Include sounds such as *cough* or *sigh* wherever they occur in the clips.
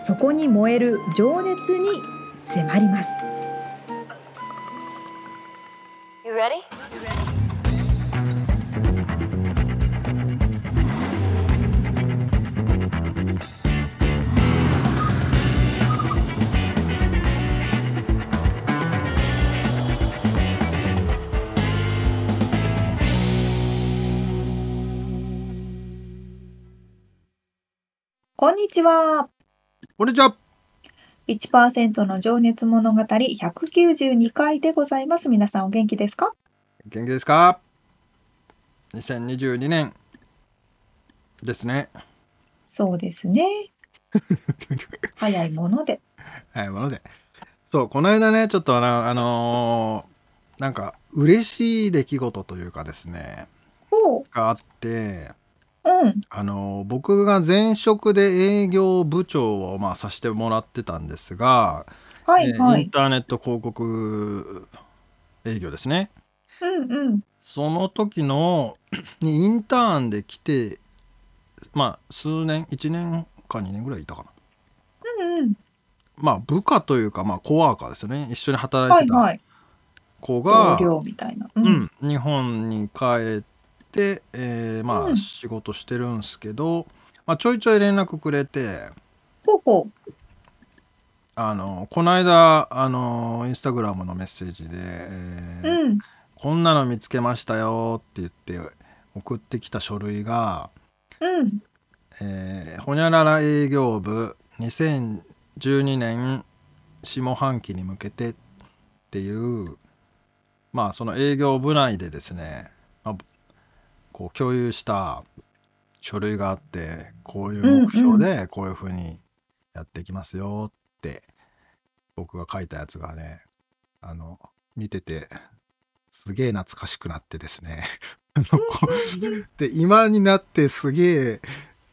そこに燃える情熱に迫ります。You ready? こんにちは。こんにちは。1%の情熱物語192回でございます。皆さんお元気ですか？元気ですか ?2022 年ですね。そうですね。*laughs* 早いもので。早いもので。そう、この間ね、ちょっとあの、あのー、なんか嬉しい出来事というかですね、があって、うん。あの、僕が前職で営業部長を、まあ、さしてもらってたんですが、はいはインターネット広告営業ですね。うんうん。その時のにインターンで来て、まあ、数年、1年か2年ぐらいいたかな。うんうん。まあ、部下というか、まあ、コワーカーですよね。一緒に働いてた子が、同僚みたいな。うん、日本に帰って、えー、まあ、仕事してるんすけど、まあ、ちょいちょい連絡くれて、ほうほう。あの、この間、あの、インスタグラムのメッセージで、えーうん。こんなの見つけましたよって言って送ってきた書類が、うん。えーほにゃらら営業部2012年下半期に向けてっていう、まあ、その営業部内でですね、まあ、こう共有した書類があってこういう目標でこういうふうにやっていきますよって僕が書いたやつがねあの見ててすげえ懐かしくなってですね。*laughs* で今になってすげえ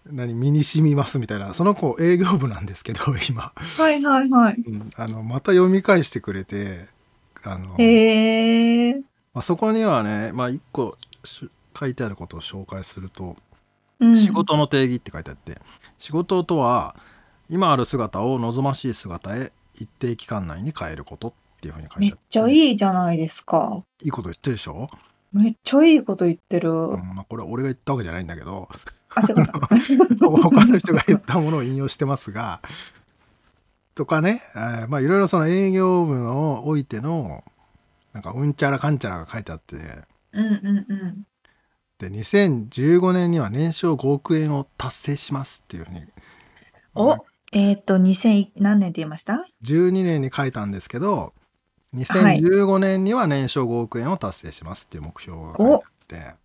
何身に染みますみたいなその子営業部なんですけど *laughs* 今。はいはいはい、うん、あのまた読み返してくれてあの、へまあ、そこにはね、まあ、一個書いてあることを紹介すると、うん、仕事の定義って書いてあって仕事とは今ある姿を望ましい姿へ一定期間内に変えることっていうふうに書いてあって。めっちゃいいじゃないですか。いいこと言ってるでしょ？めっちゃいいこと言ってる、うんまあ、これは俺が言ったわけじゃないんだけど。あそう *laughs* 他の人が言ったものを引用してますが。とかね、えー、まあいろいろその営業部のおいてのなんかうんちゃらかんちゃらが書いてあって。うんうんうんで2015年には年商5億円を達成しますっていうふうに。おえっ、ー、と2000何年って言いました？12年に書いたんですけど2015年には年商5億円を達成しますっていう目標が書いてあって、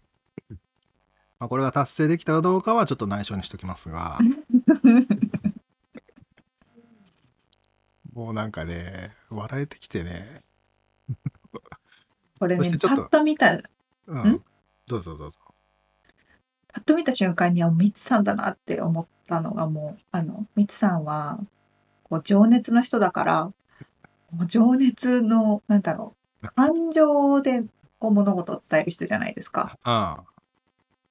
まあ、これが達成できたかどうかはちょっと内緒にしときますが。*laughs* もうなんかね笑えてきてね。これねパッと見た、うん、どうぞどうぞ。と見た瞬間にはミツさんだなって思ったのがもうあのミツさんはこう情熱の人だからもう情熱のなんだろう感情でこう物事を伝える人じゃないですか。ああ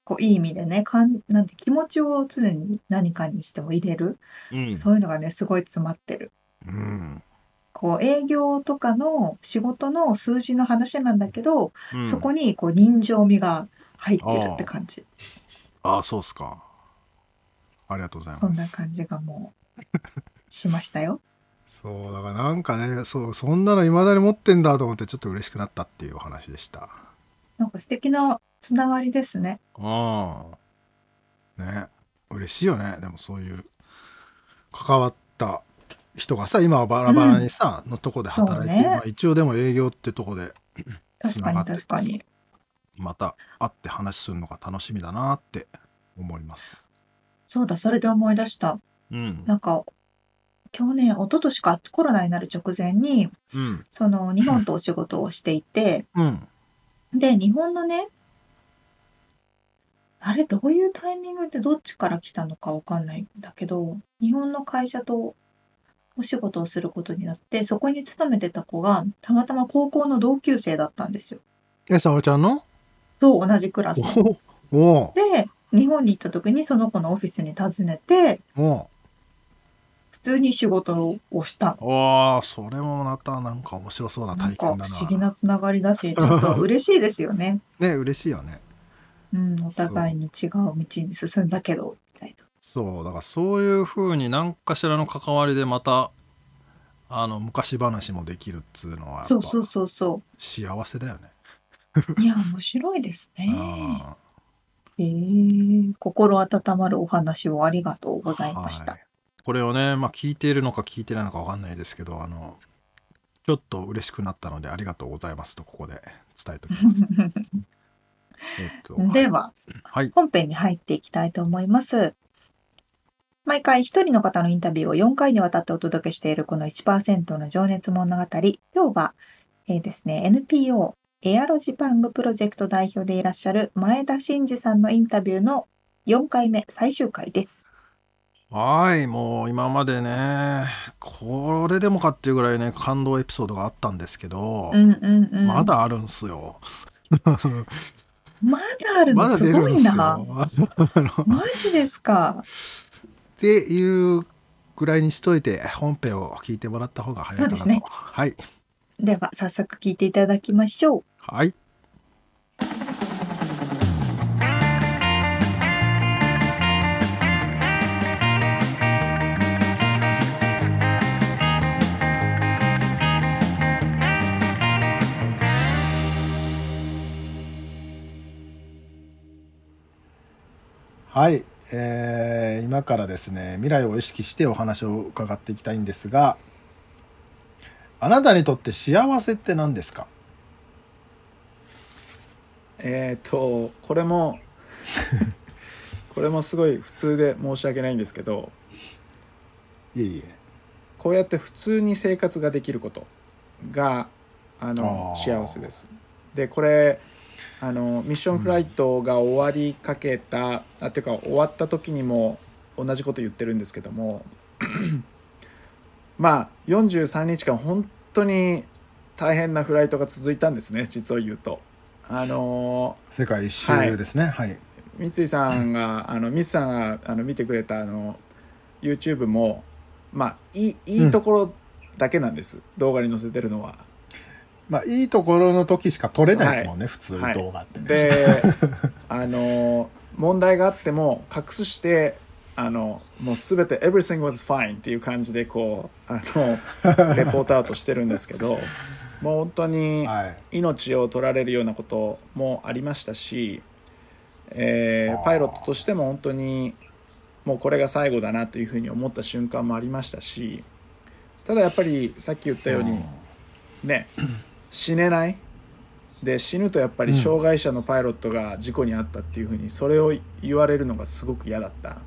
こういい意味でねかんなんて気持ちを常に何かにしても入れる、うん、そういうのがねすごい詰まってる。うん、こう営業とかの仕事の数字の話なんだけど、うん、そこにこう人情味が入ってるって感じ。ああ、そうっすか。ありがとうございます。そんな感じがもうしましたよ。そうだからなんかねそうそんなのいまだに持ってんだと思ってちょっと嬉しくなったっていうお話でした。なんか素敵なつながりですね。ああ。ね嬉しいよねでもそういう関わった人がさ今はバラバラにさ、のとこで働いて、ねまあ、一応でも営業ってとこで確かに確かに。また会って話するのが楽しみだなって思います。そうだ、それで思い出した。うん。なんか、去年、一昨年かコロナになる直前に、うんその日本とお仕事をしていて、うんで、日本のね、あれ、どういうタイミングでどっちから来たのかわかんないんだけど、日本の会社とお仕事をすることになって、そこに勤めてた子が、たまたま高校の同級生だったんですよ。え沙織ちゃんの？と同じクラス。で、日本に行った時にその子のオフィスに訪ねて、お普通に仕事をしたの。おーそれもまたなんか面白そうな体験だな思議なつながりだし、*laughs* ちょっと嬉しいですよね。ね嬉しいよねうん、お互いに違う道に進んだけど、みたいな。そうだからそういうふうに何かしらの関わりでまたあの昔話もできるっつうのはそうそうそうそ幸せだよね。う。いや、面白いですね。あえー、心温まるお話をありがとうございました。はいこれをね、まあ、聞いているのか聞いてないのかわかんないですけどあのちょっと嬉しくなったのでありがとうございますとここで伝えておきます。*laughs* えっと、では、はい本編に入っていきたいと思います。毎回一人の方のインタビューを4回にわたってお届けしているこの1%の情熱物語。今日は、えーですね、NPO エアロジパングプロジェクト代表でいらっしゃる前田真二さんのインタビューの4回目最終回です。はいもう今までねこれでもかっていうぐらいね感動エピソードがあったんですけど、うんうんうん。まだあるんすよ。*laughs* まだあるのす？ご。いな。あ *laughs* のマジですか？っていうぐらいにしといて本編を聞いてもらった方が早いかなと。ねはい。では、早速聞いていただきましょう。はい。はい、えー今からですね未来を意識してお話を伺っていきたいんですがあなたにとって幸せって何ですか？えっ、とこれもこれもすごい普通で申し訳ないんですけどいえいえこうやって普通に生活ができることがあの幸せです。でこれあのミッションフライトが終わりかけた、あっていうか終わった時にも同じこと言ってるんですけども *clears throat* まあ43日間本当に大変なフライトが続いたんですね実を言うと。あの世界一周ですね。はい、三井さんが、あの三井さんがあの見てくれたあの YouTube もまあいいいいところだけなんです、動画に載せてるのは。まあいいところの時しか撮れないですもんね、普通はい。動画ってね、で *laughs* あの問題があっても隠してあのもう全て「everything was fine」っていう感じでこうあのレポートアウトしてるんですけどもう本当にはい。命を取られるようなこともありましたし、えーパイロットとしても本当にもうこれが最後だなというふうに思った瞬間もありましたしただやっぱりさっき言ったように、ね死ねない？で死ぬとやっぱり障害者のパイロットが事故に遭ったっていうふうにそれを言われるのがすごく嫌だった。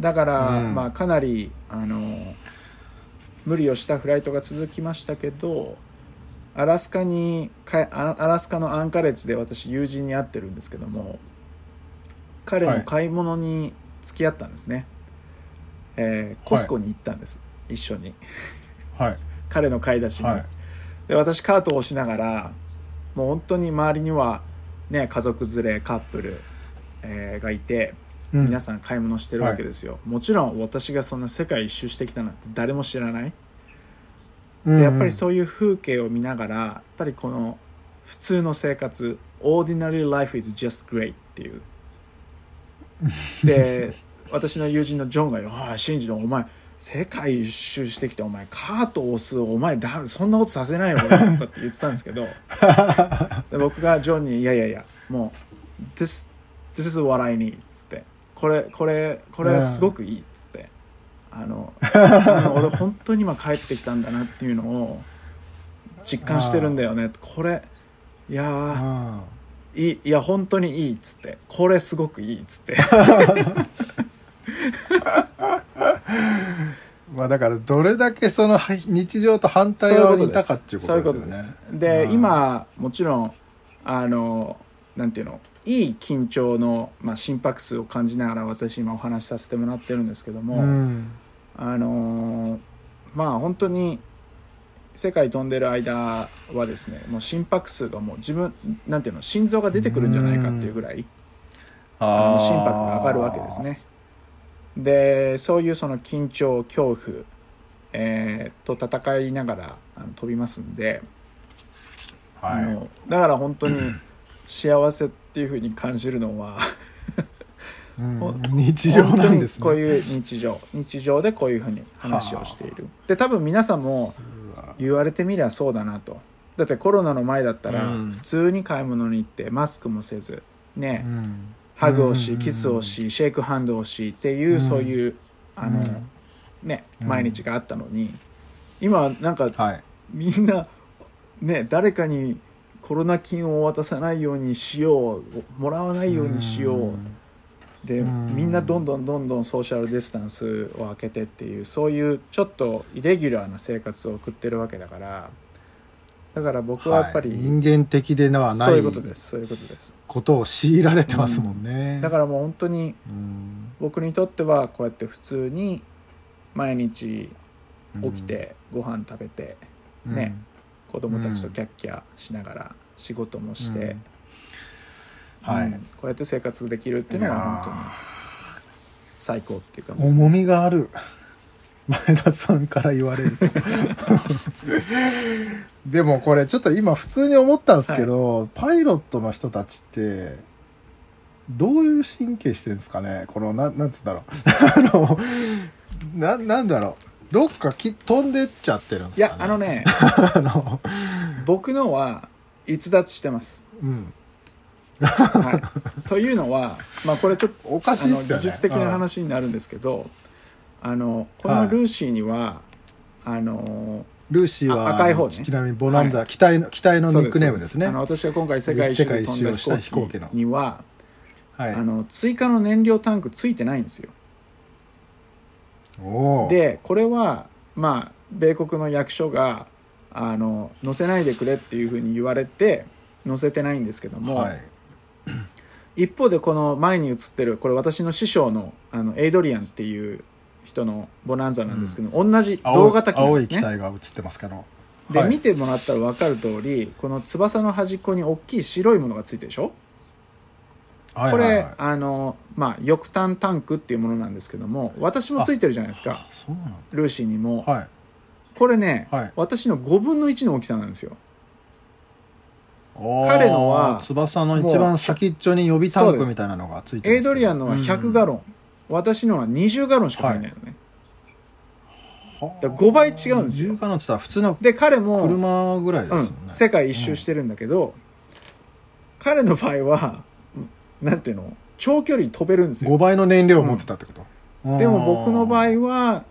だから、うん。まあかなりあの無理をしたフライトが続きましたけどアラスカにかアアラスカのアンカレッジで私友人に会ってるんですけども彼の買い物に付き合ったんですね、えーコスコに行ったんです、一緒に。はい。*laughs* 彼の買い出しに、はい。で私カートを押しながらもう本当に周りにはね家族連れカップル、えーがいて皆さん買い物してるわけですよ、もちろん私がそんな世界一周してきたなんて誰も知らない、うんでやっぱりそういう風景を見ながらやっぱりこの普通の生活 Ordinary life is just great っていう。*laughs* で私の友人のジョンがよ「おいシンジのお前世界一周してきてお前カート押すお前だそんなことさせないよ俺」とかって言ってたんですけど *laughs* で僕がジョンに「いやいやいやもう this, this is what I need」っつって「これこれこれはすごくいい」っあの *laughs* 俺本当に今帰ってきたんだなっていうのを実感してるんだよね。これいやいいいや本当にいいっつって。これすごくいいっつって。*laughs* まあだからどれだけそのはい日常と反対側にいたかっていうことですよね。そういうことで今もちろんあのなんていうのいい緊張の、まあ、心拍数を感じながら私今お話しさせてもらってるんですけども、うんあのまあ本当に世界飛んでる間はですねもう心拍数がもう自分なんていうの心臓が出てくるんじゃないかっていうぐらいあの心拍が上がるわけです。ね。でそういうその緊張恐怖、えーと戦いながらあの飛びますんで、あはい。のだから本当に幸せっていうふうに感じるのは日常なんですね。こういう日常日常でこういうふうに話をしている。で多分皆さんも言われてみりゃそうだなと。だってコロナの前だったらうん。普通に買い物に行ってマスクもせずね、うん。ハグをしうん。キスをしシェイクハンドをしっていう、うん。そういうあの、うんねうん。毎日があったのに今はなんかはい。みんなね誰かにコロナ菌を渡さないようにしようもらわないようにしよう、でうん。みんなどんどんどんどんソーシャルディスタンスを空けてっていうそういうちょっとイレギュラーな生活を送ってるわけだからだから僕はやっぱり、はい人間的ではないうそういことです。そういうことです。ことを強いられてますもんね。だからもう本当にうん。僕にとってはこうやって普通に毎日起きてご飯食べてね子供たちとキャッキャしながら仕事もして、うんはい。うんこうやって生活できるっていうのは本当に最高っていうかうん重みがある。*laughs* 前田さんから言われると。*laughs* でもこれちょっと今普通に思ったんですけど、パイロットの人たちってどういう神経してるんですかね？このななんつうんだろう。*laughs* あのななんだろう。どっかき飛んでっちゃってるんですか、ね、いやあのねあの。僕のは逸脱してます。うんはい、というのは、まあ、これちょっとおかしいね。技術的な話になるんですけどあのこのルーシーには、あのルーシーはあ赤い方ね。ちなみにボナンザ、機体の機体のニックネームですね。あの私が今回世界一周で飛んだ飛行行機には、はい。あの追加の燃料タンクついてないんですよ。でこれはまあ米国の役所があの載せないでくれっていうふうに言われて載せてないんですけども、はい *clears throat* 一方でこの前に映ってるこれ私の師匠のあのエイドリアンっていう人のボナンザなんですけど、同じ同型機なん青いですね。機体が映ってますけど。で、はい。見てもらったら分かる通りこの翼の端っこに大きい白いものがついてるでしょ、はいこれ、はい。はいあのまあ翼端タンクっていうものなんですけども私もついてるじゃないですか。ルーシーにも、だはい。これね、はい。私の5分の1の大きさなんですよ彼のは翼の一番先っちょに予備タンクみたいなのがついてますエイドリアンのは100ガロロン、私のは20ガロンしか入んない。のね、ンだから5倍違うんですよ。10ガロンって言ったら普通ので彼も車ぐらいですよね。うん、世界一周してるんだけど、彼の場合はうんなんていうの？長距離飛べるんです5よ倍の燃料を持ってたってこと、でも僕の場合合は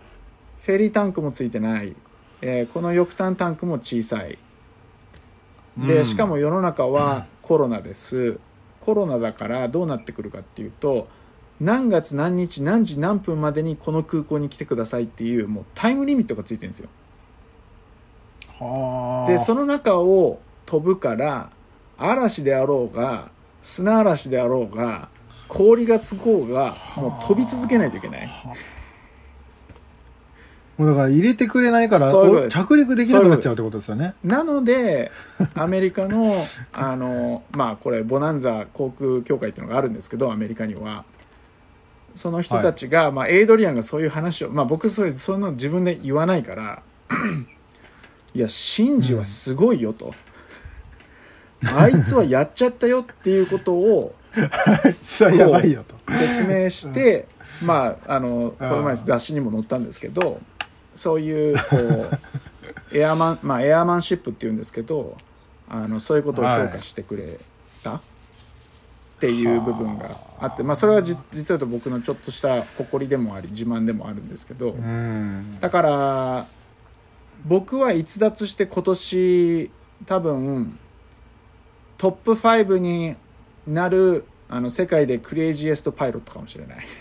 フェリータンクもついてない、えーこの翼端タンクも小さいでしかも世の中はコロナです。コロナだからどうなってくるかっていうと何月何日何時何分までにこの空港に来てくださいっていうもうタイムリミットがついてるんですよ。でその中を飛ぶから嵐であろうが砂嵐であろうが氷がつこうがもう飛び続けないといけないもうだから入れてくれないからそういうことです。着陸できなくなっちゃうってことですよね。なので *laughs* アメリカのあのまあこれボナンザ航空協会っていうのがあるんですけどアメリカには。その人たちが、まあ、エイドリアンがそういう話を、まあ、僕そういうそんなの自分で言わないから *clears throat* いやシンジはすごいよと、あいつはやっちゃったよっていうことをやばいよと。説明して、まああのこの前うん雑誌にも載ったんですけどそういうこうエアマンまあエアマンシップっていうんですけどあのそういうことを評価してくれた。っていう部分があって、まあそれは実実は言うと僕のちょっとした誇りでもあり自慢でもあるんですけど、うん。だから僕は逸脱して今年多分トップ5になるあの世界でクレイジエストパイロットかもしれない *laughs*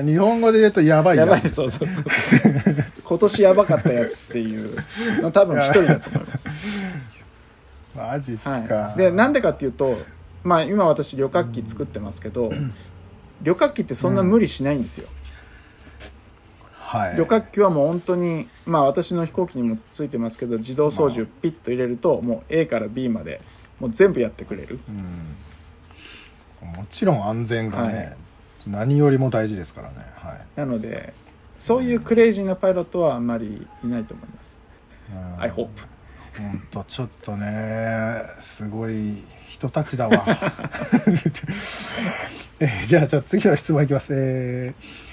日本語で言うとやばいやばい。つそうそうそう。*laughs* 今年やばかったやつっていう。の多分一人だと思います。マジっすか、はい、でなんでかっていうとまあ今私旅客機作ってますけど、旅客機ってそんな無理しないんですよ、はい。旅客機はもう本当にまあ私の飛行機にもついてますけど自動操縦ピッと入れるともう A から B までもう全部やってくれる。うん。もちろん安全がね、はい何よりも大事ですからね。はい。なのでそういうクレイジーなパイロットはあんまりいないと思います、うん。I hope ほんとちょっとねすごい人たちだわ。*laughs* えーじゃあじゃあ次の質問いきます。えー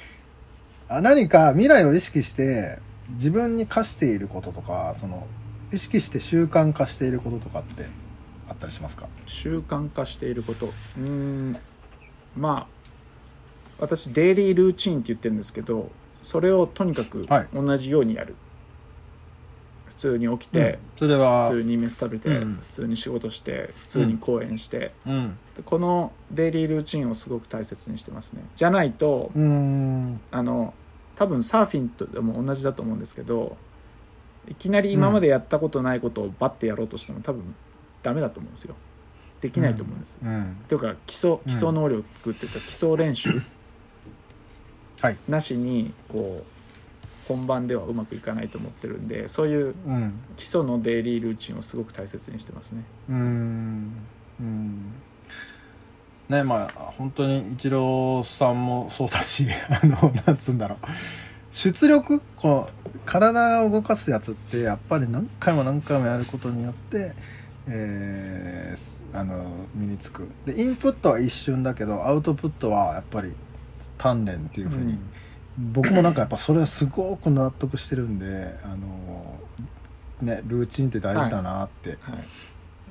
あ何か未来を意識して自分に課していることとかその意識して習慣化していることとかってあったりしますか？習慣化していること。うーん。まあ私デイリールーチンって言ってるんですけどそれをとにかくはい。同じようにやる、普通に起きて、それは普通に飯食べて、うん。普通に仕事して普通に講演して、うん。でこのデイリールーチンをすごく大切にしてますね。じゃないとあの多分サーフィンとでも同じだと思うんですけどいきなり今までやったことないことをバッてやろうとしても多分ダメだと思うんですよ。できないと思うんです、うん。というか基礎基礎能力っていうか基礎練習はいなしにこう本番ではうまくいかないと思ってるんでそういううん基礎のデイリールーチンをすごく大切にしてますね。うーん。うん。ねまあ本当にイチローさんもそうだし *laughs* あのなんつうんだろう。出力こう体を動かすやつってやっぱり何回も何回もやることによって、えーすあの身につく。でインプットは一瞬だけどアウトプットはやっぱり鍛錬っていうふうに、僕もなんかやっぱそれはすごく納得してるんであのねルーチンって大事だなってはい、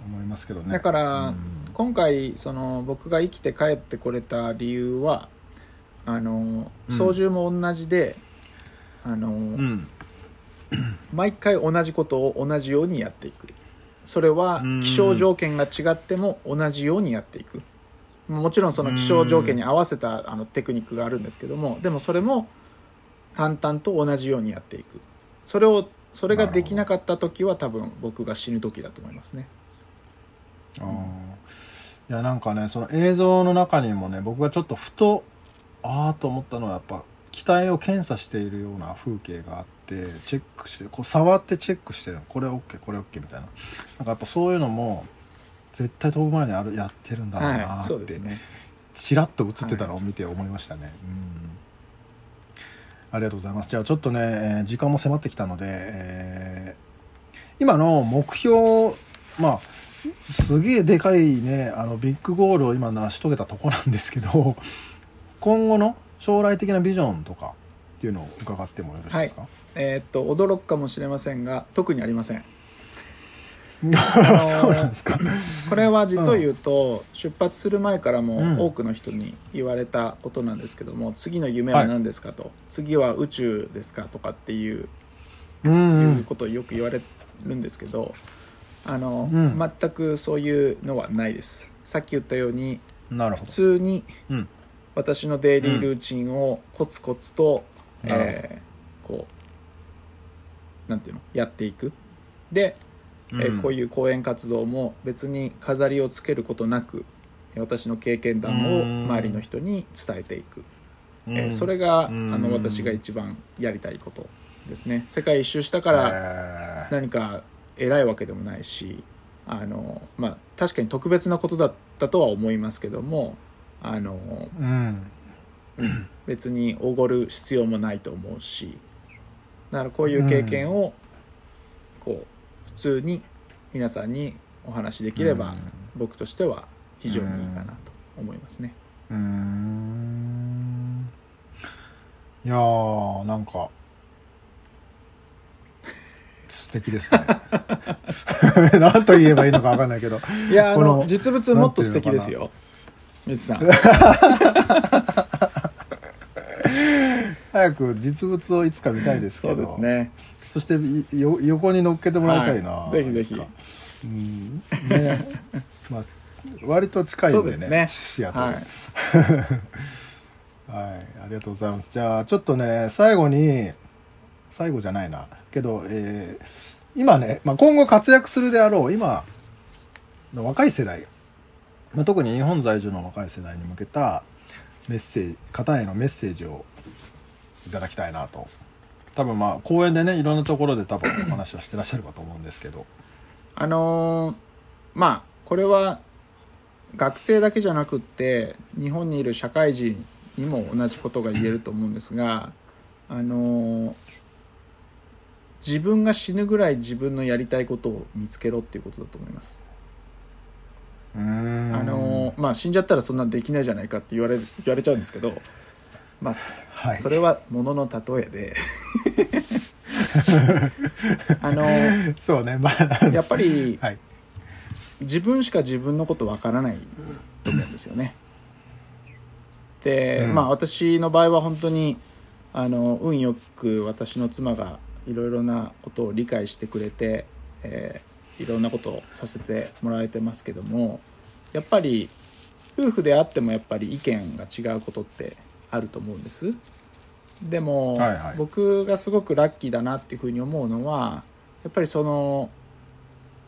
思いますけどね、だから、うん。今回その僕が生きて帰ってこれた理由はあのうん。操縦も同じで、あのうん。毎回同じことを同じようにやっていく。それはうん。気象条件が違っても同じようにやっていくもちろんその気象条件に合わせたあのテクニックがあるんですけどもでもそれも淡々と同じようにやっていく。それをそれができなかった時は多分僕が死ぬ時だと思いますね。あー。いやなんかねその映像の中にもね僕がちょっとふとああと思ったのはやっぱ機体を検査しているような風景があってチェックしてこう触ってチェックしてるこれ OK これ OK みたいな。なんかやっぱそういうのも絶対飛ぶ前にあるやってるんだろうなってそうですね。ちらっと映ってたのを見て思いましたね、うん。ありがとうございます。じゃあちょっとね、えー時間も迫ってきたので、えー今の目標まあすげえでかいねあのビッグゴールを今成し遂げたとこなんですけど今後の将来的なビジョンとかっていうのを伺ってもよろしいですか、えーっと驚くかもしれませんが特にありません *laughs* そうなんですか。これは実を言うと、出発する前からうん。も多くの人に言われたことなんですけども、次の夢は何ですかと、次は宇宙ですかとかっていう,、いうん。ことをよく言われるんですけどあの、うん。全くそういうのはないです。さっき言ったように普通にうん。私のデイリールーチンをコツコツと、えーこうなんていうのやっていく。でえーこういう講演活動も別に飾りをつけることなくえー私の経験談をうん。周りの人に伝えていく、うん。えーそれがあうん。の私が一番やりたいことですね。世界一周したからえー。何か偉いわけでもないしあの、まあ、確かに特別なことだったとは思いますけどもあのうん。別におごる必要もないと思うしだからこういう経験をこう普通に皆さんにお話しできれば僕としては非常にいいかなと思いますね。うーん。いやーなんか素敵ですね。*laughs* 何と言えばいいのか分かんないけど。いやあこのの実物もっと素敵ですよ。水さん。*laughs* 早く実物をいつか見たいですけそどうですね。そしていよ横に乗っけてもらいたいな、はいぜひぜひうんね *laughs* まあ割と近いんでねそうですね視野と、はい。*laughs* はい、ありがとうございます。じゃあ、ちょっとね、最後に、最後じゃないな。けど、えー今ね、まあ、今後活躍するであろう、今の若い世代、まあ、特に日本在住の若い世代に向けたメッセージ、方へのメッセージをいただきたいなと。多分まあ、公園でね、いろんなところで多分お話はしてらっしゃるかと思うんですけど。あのーまあこれは学生だけじゃなくって日本にいる社会人にも同じことが言えると思うんですが、あのー自分が死ぬぐらい自分のやりたいことを見つけろっていうことだと思います。あのーまあ死んじゃったらそんなんできないじゃないかって言われる言われちゃうんですけど、まあそはい。それはものの例えで *laughs* あのーそうね、まあ、やっぱりはい。自分しか自分のことわからないと思うんですよね。*laughs* で、うんまあ私の場合は本当にあの運よく私の妻がいろいろなことを理解してくれて、えーいろんなことをさせてもらえてますけどもやっぱり夫婦であってもやっぱり意見が違うことってあると思うんです。でも、はいはい僕がすごくラッキーだなっていうふうに思うのはやっぱりその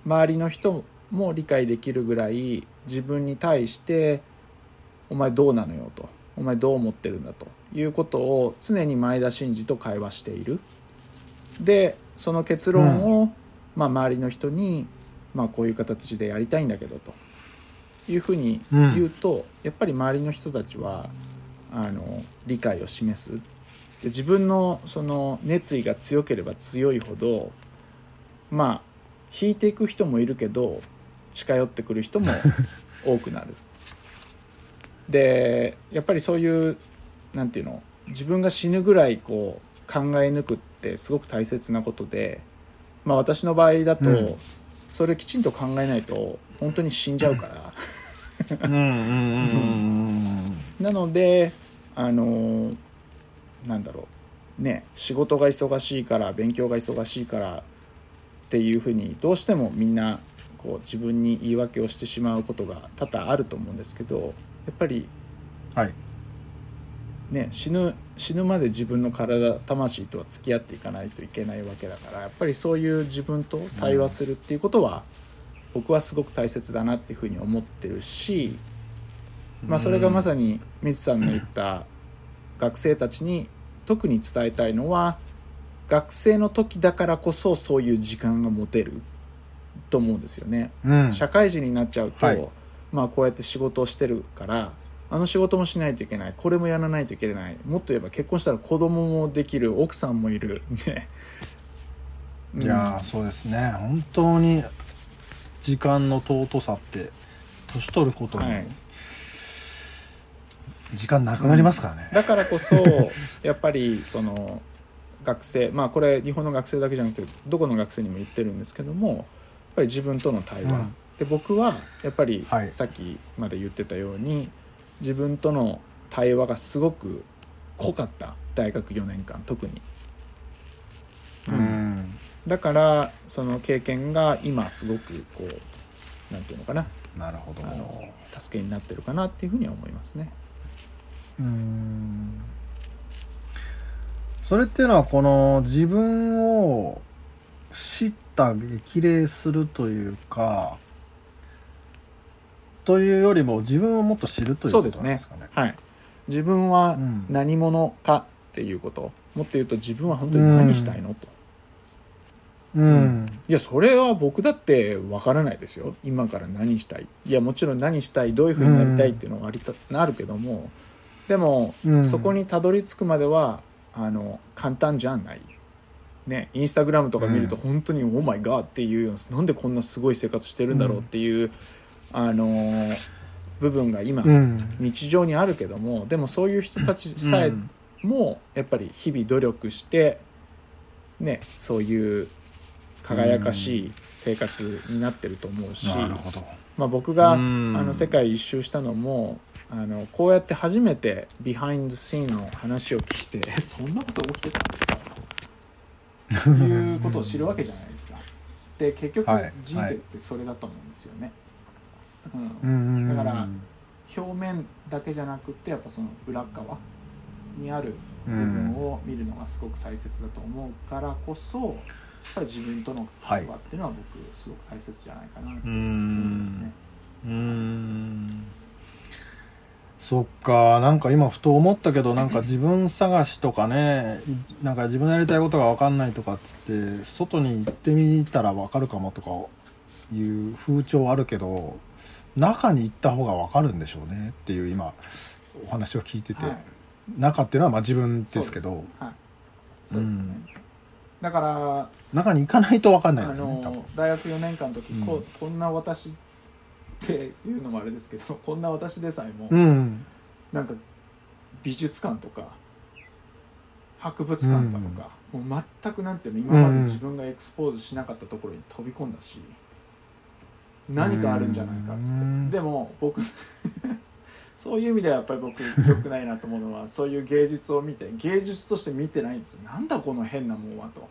周りの人も理解できるぐらい自分に対して「お前どうなのよ」と「お前どう思ってるんだ」ということを常に前田真司と会話している。でその結論を、まあ、周りの人に、まあ、こういう形でやりたいんだけどというふうに言うと、やっぱり周りの人たちはあの理解を示す。で自分のその熱意が強ければ強いほどまあ引いていく人もいるけど近寄ってくる人も *laughs* 多くなる。でやっぱりそういうなんていうの自分が死ぬぐらいこう考え抜くってすごく大切なことで、まあ、私の場合だと、うんそれきちんと考えないと本当に死んじゃうから。なのであのなんだろう。ね仕事が忙しいから勉強が忙しいからっていうふうにどうしてもみんなこう自分に言い訳をしてしまうことが多々あると思うんですけどやっぱりはい。ね死ぬ死ぬまで自分の体魂とは付き合っていかないといけないわけだからやっぱりそういう自分と対話するっていうことは、僕はすごく大切だなっていうふうに思ってるし、まあ、それがまさに水さんの言った学生たちに特に伝えたいのは学生の時だからこそそういう時間が持てると思うんですよね。うん。社会人になっちゃうと、はい。まあこうやって仕事をしてるからあの仕事もしないといけないこれもやらないといけないもっと言えば結婚したら子供もできる奥さんもいるね。いやーそうですね。本当に時間の尊さって年取ることにはい時間なくなりますからね、だからこそ *laughs* やっぱりその学生まあこれ日本の学生だけじゃなくてどこの学生にも言ってるんですけどもやっぱり自分との対話、うん。で僕はやっぱりはい。さっきまで言ってたように自分との対話がすごく濃かった大学4年間特に。うん。だからその経験が今すごくこうなんていうのかな。なるほど。あの助けになってるかなっていうふうには思いますね。うん。それっていうのはこの自分を知った激励するというかというよりも自分をもっと知るということそうですね。なんですかね。はい、自分はうん。何者かっていうこと、もっと言うと自分は本当に何したいのと。うん。いやそれは僕だってわからないですよ。今から何したい。いやもちろん何したいどういうふうになりたいっていうのはありた、あるけどもでも、うん。そこにたどり着くまではあの簡単じゃない。ね、インスタグラムとか見るとうん。本当に「オーマイガー」っていうようななんでこんなすごい生活してるんだろうっていう、あのー部分が今、うん。日常にあるけどもでもそういう人たちさえうん。もやっぱり日々努力してねそういう輝かしい生活になってると思うし。まあ、僕があうん。の世界一周したのもあのこうやって初めてビハインドシーンの話を聞いてえそんなこと起きてたんですか？ということを知るわけじゃないですか。*laughs* で結局はい人生ってそれだと思うんですよね。うんうんだから表面だけじゃなくてやっぱその裏側にある部分を見るのがすごく大切だと思うからこそ、やっぱり自分との対話っていうのは僕すごく大切じゃないかなと思いますね。うーんそっかなんか今ふと思ったけどなんか自分探しとかねなんか自分のやりたいことが分かんないとかっつって外に行ってみたら分かるかもとかいう風潮あるけど中に行った方が分かるんでしょうねっていう今お話を聞いてて、はい。中っていうのはまあ自分ですけど。そうです。はい、そうですね、だから中に行かないと分かんないね多分。の大学4年間の時、うん。こうこんな私っていうのもあれですけどこんな私でさえも、うん。なんか美術館とか博物館だとか、もう全くなんていうの今まで自分がエクスポーズしなかったところに飛び込んだし、何かあるんじゃないかっつって、うん。でも僕 *laughs* そういう意味ではやっぱり僕良くないなと思うのはそういう芸術を見て芸術として見てないんですよ。なんだこの変なもんはと。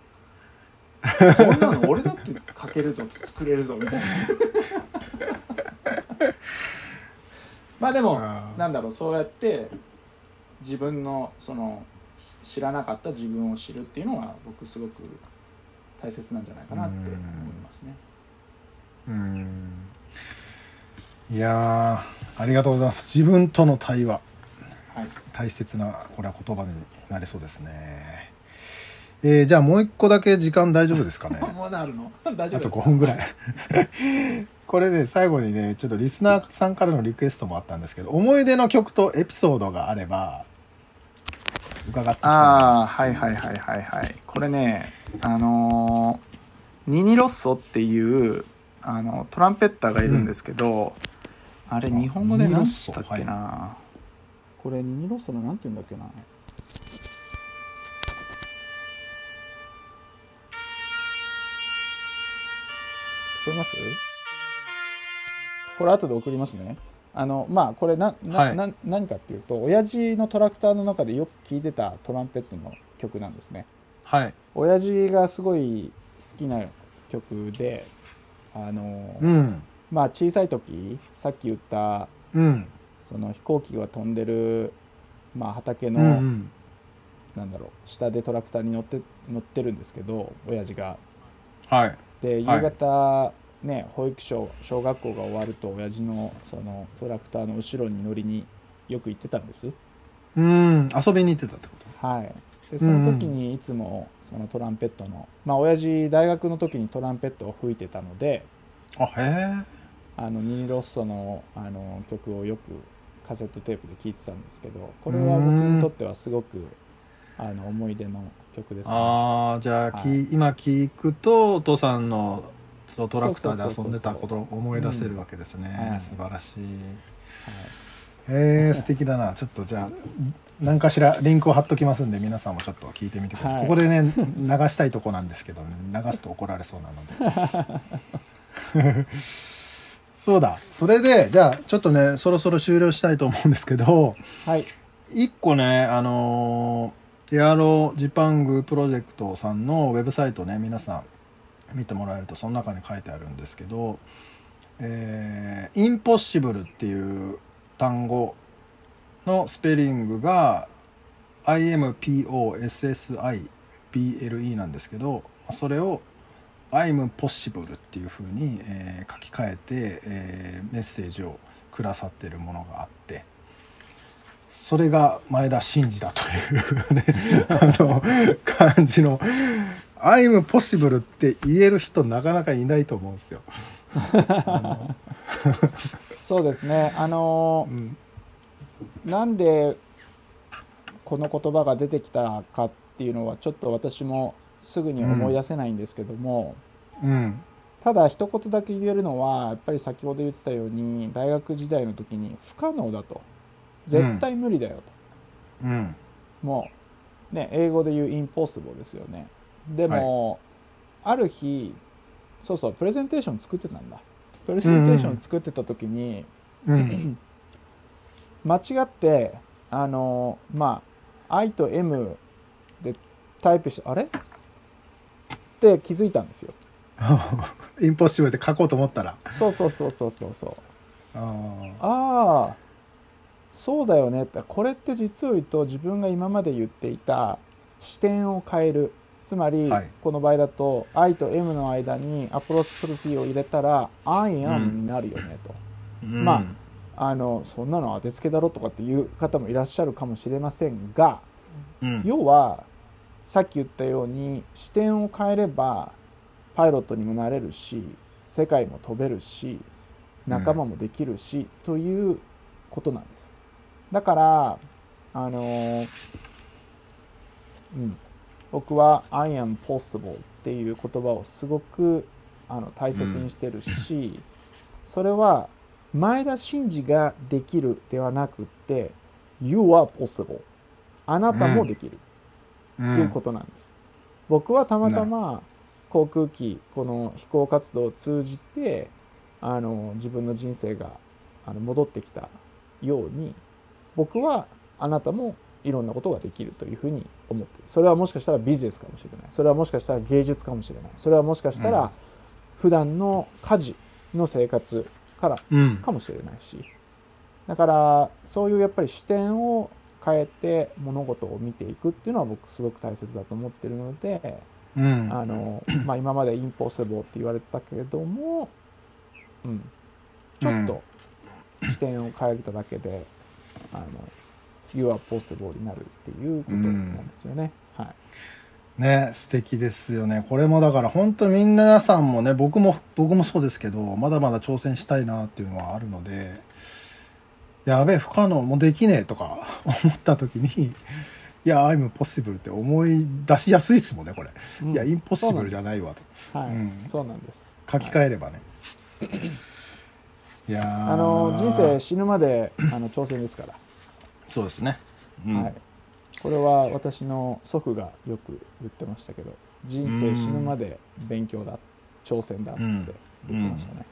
こんなの俺だって描けるぞ作れるぞみたいなまあでもなんだろうそうやって自分のそのし知らなかった自分を知るっていうのは僕すごく大切なんじゃないかなって思いますね。うん。いやーありがとうございます。自分との対話。はい、大切なこれは言葉になりそうですね。えーじゃあもう一個だけ時間大丈夫ですかね？*laughs* もうなるの？*laughs* 大丈あと夫です5分ぐらいこれで最後にねちょっとリスナーさんからのリクエストもあったんですけど思い出の曲とエピソードがあれば伺ってきたいああはいはいはいはいはい。これねあのーニニロッソっていうあのトランペッターがいるんですけど、あれ日本語で何つったっけな、これニニロッソのなんて言うんだっけな。聞こえます？これ後で送りますね。あのまあこれなな、はい。な何かっていうと親父のトラクターの中でよく聴いてたトランペットの曲なんですね。はい。親父がすごい好きな曲であの、うん。まあ小さい時さっき言ったうん。その飛行機が飛んでる、まあ、畑うの、んうん。なんだろう下でトラクターに乗って乗ってるんですけど親父が。はい。で夕はい。方、ね保育所小学校が終わると親父のそのトラクターの後ろに乗りによく行ってたんです。うん遊びに行ってたってこと？はい。でその時にいつもそのトランペットの、まあ親父大学の時にトランペットを吹いてたのであへえ。あのニーロッソのあの曲をよくカセットテープで聴いてたんですけどこれは僕にとってはすごくあの思い出の曲ですね。ああじゃあ、きはい。今聞くとお父さんのとトラクターでそうそうそうそう。遊んでたことを思い出せるわけですね、素晴らしいはい。えー、素敵だな。ちょっとじゃあ何かしらリンクを貼っときますんで皆さんもちょっと聞いてみてください、はい。ここでね流したいとこなんですけど、ね、流すと怒られそうなので。*laughs* そうだ。それでじゃあちょっとねそろそろ終了したいと思うんですけどはい。一個ねあのーエアロジパングプロジェクトさんのウェブサイトね皆さん見てもらえるとその中に書いてあるんですけど「えー、インポッシブル」っていう単語のスペリングが IMPOSSIBLE なんですけどそれを I'm possible っていうふうに、えー書き換えて、えーメッセージをくださってるものがあってそれが前田真司だというねあの感じの「I'm possible」って言える人なかなかいないと思うんですよ。*laughs* そうですね。あのうん。なんでこの言葉が出てきたかっていうのはちょっと私もすぐに思い出せないんですけども、うん。ただ一言だけ言えるのはやっぱり先ほど言ってたように大学時代の時に不可能だと。絶対無理だよと、うん。もうね英語で言うインポッシブルですよねでも、ある日そうそうプレゼンテーション作ってたんだ。プレゼンテーション作ってた時に、うん *clears throat* 間違ってあのまあ I と M でタイプしてあれ？って気づいたんですよ。インポッシブルって書こうと思ったら。そうそうそうそうそうそう。ああそうだよねって。これって実を言うと自分が今まで言っていた視点を変えるつまり、はい。この場合だと I と M の間にアポロスプルフィーを入れたら I am になるよねと、まあのそんなの当てつけだろとかっていう方もいらっしゃるかもしれませんがうん。要はさっき言ったように視点を変えればパイロットにもなれるし世界も飛べるし仲間もできるし、ということなんです。だからあのうん僕は「I am possible」っていう言葉をすごくあの大切にしてるし、それは前田真司ができるではなくって「You are possible」あなたもできる、うというんことなんです。僕はたまたま航空機この飛行活動を通じてあの自分の人生があの戻ってきたように僕はあなたもいろんなことができるというふうに思ってる。それはもしかしたらビジネスかもしれない。それはもしかしたら芸術かもしれない。それはもしかしたうん。ら普段の家事の生活からうん。かもしれないし。だからそういうやっぱり視点を変えて物事を見ていくっていうのは僕すごく大切だと思ってるのでうん。あの、*clears throat* まあ、今までインポッシブルって言われてたけれども、うん、ちょっと視点を変えただけで、あの You are possible になるっていうことなんですよね。はい。ね素敵ですよね。これもだから本当みんなさんもね僕も僕もそうですけどまだまだ挑戦したいなっていうのはあるのでやべえ不可能もうできねえとか *laughs* 思った時にいや I'm possible って思い出しやすいですもんねこれ、うん。いやインポッシブルじゃないわとはい、うん。そうなんです。書き換えればね、い、やー。あの人生死ぬまであの挑戦ですから、そうですね、うん。はい、これは私の祖父がよく言ってましたけど人生死ぬまで勉強だ挑戦だっつって言ってましたね。